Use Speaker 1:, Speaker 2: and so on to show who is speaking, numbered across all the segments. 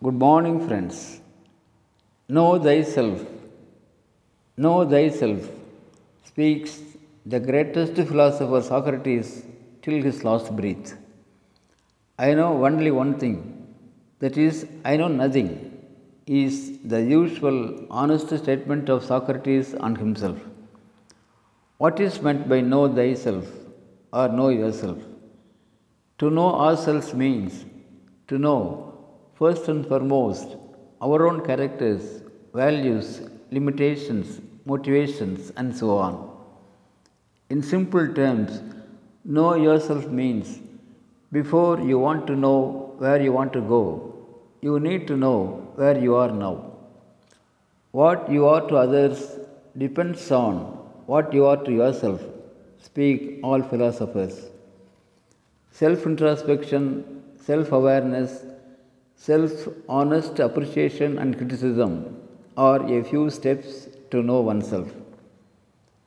Speaker 1: Good morning, friends. Know thyself. Know thyself speaks the greatest philosopher Socrates till his last breath. I know only one thing, that is, I know nothing, is the usual honest statement of Socrates on himself. What is meant by know thyself or know yourself? To know ourselves means to know, first and foremost, our own characters, values, limitations, motivations, and so on. In simple terms, know yourself means before you want to know where you want to go, you need to know where you are now. What you are to others depends on what you are to yourself, speak all philosophers. Self introspection, self awareness, self honest appreciation and criticism are a few steps to know oneself.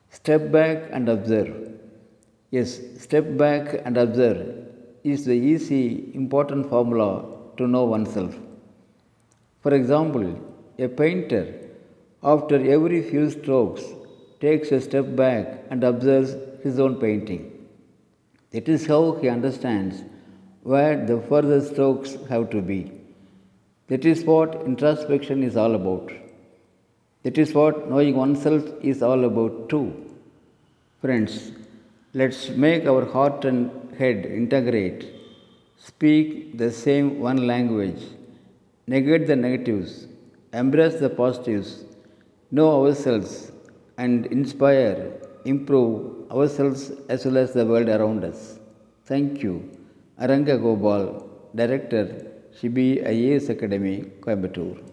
Speaker 1: Step back and observe. Yes, step back and observe is the easy, important formula to know oneself. For example, a painter, after every few strokes, takes a step back and observes his own painting. That is how he understands where the further strokes have to be. That is what introspection is all about. That is what knowing oneself is all about too. Friends, let's make our heart and head integrate, speak the same one language, negate the negatives, embrace the positives, know ourselves, and inspire, improve ourselves as well as the world around us. Thank you. Aranga Gopal, Director, Shibi IAS Academy, Coimbatore.